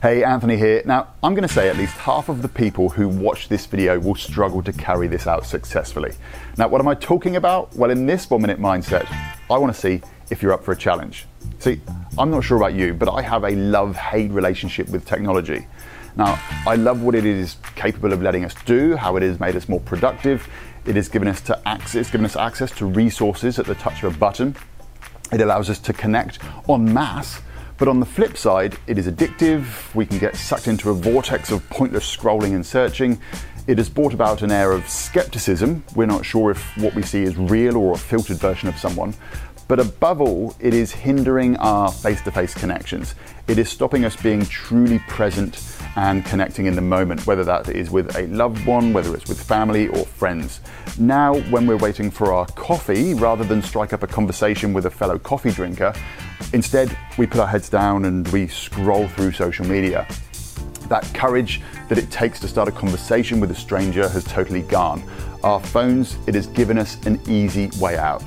Hey, Anthony here. Now, I'm going to say at least half of the people who watch this video will struggle to carry this out successfully. Now, what am I talking about? Well, in this one minute mindset, I want to see if you're up for a challenge. See, I'm not sure about you, but I have a love hate relationship with technology. Now, I love what it is capable of letting us do, how it has made us more productive. It has given us to access, given us access to resources at the touch of a button. It allows us to connect en masse but on the flip side, it is addictive. We can get sucked into a vortex of pointless scrolling and searching. It has brought about an air of skepticism. We're not sure if what we see is real or a filtered version of someone. But above all, it is hindering our face to face connections. It is stopping us being truly present and connecting in the moment, whether that is with a loved one, whether it's with family or friends. Now, when we're waiting for our coffee, rather than strike up a conversation with a fellow coffee drinker, instead we put our heads down and we scroll through social media. That courage that it takes to start a conversation with a stranger has totally gone. Our phones, it has given us an easy way out.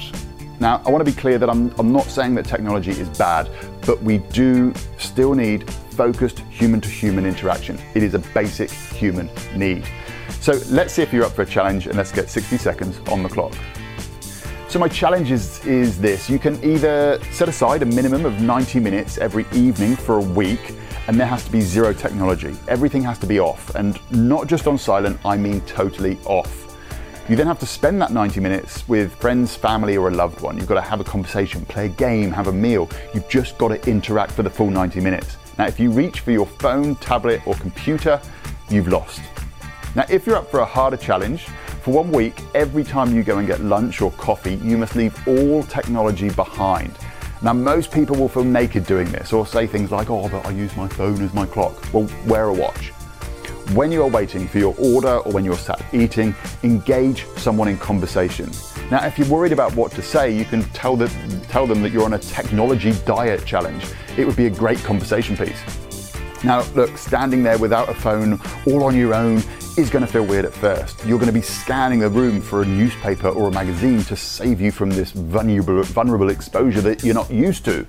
Now, I want to be clear that I'm, I'm not saying that technology is bad, but we do still need focused human to human interaction. It is a basic human need. So let's see if you're up for a challenge and let's get 60 seconds on the clock. So my challenge is, is this. You can either set aside a minimum of 90 minutes every evening for a week and there has to be zero technology. Everything has to be off and not just on silent, I mean totally off. You then have to spend that 90 minutes with friends, family, or a loved one. You've got to have a conversation, play a game, have a meal. You've just got to interact for the full 90 minutes. Now, if you reach for your phone, tablet, or computer, you've lost. Now, if you're up for a harder challenge, for one week, every time you go and get lunch or coffee, you must leave all technology behind. Now, most people will feel naked doing this or say things like, oh, but I use my phone as my clock. Well, wear a watch. When you are waiting for your order or when you're sat eating, engage someone in conversation. Now, if you're worried about what to say, you can tell, that, tell them that you're on a technology diet challenge. It would be a great conversation piece. Now, look, standing there without a phone, all on your own, is going to feel weird at first. You're going to be scanning the room for a newspaper or a magazine to save you from this vulnerable, vulnerable exposure that you're not used to.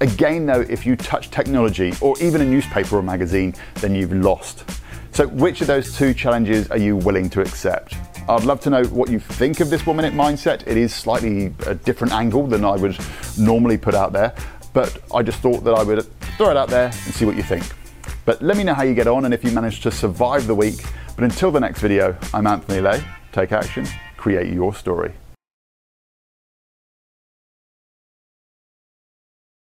Again, though, if you touch technology or even a newspaper or magazine, then you've lost. So, which of those two challenges are you willing to accept? I'd love to know what you think of this one minute mindset. It is slightly a different angle than I would normally put out there, but I just thought that I would throw it out there and see what you think. But let me know how you get on and if you manage to survive the week. But until the next video, I'm Anthony Lay. Take action, create your story.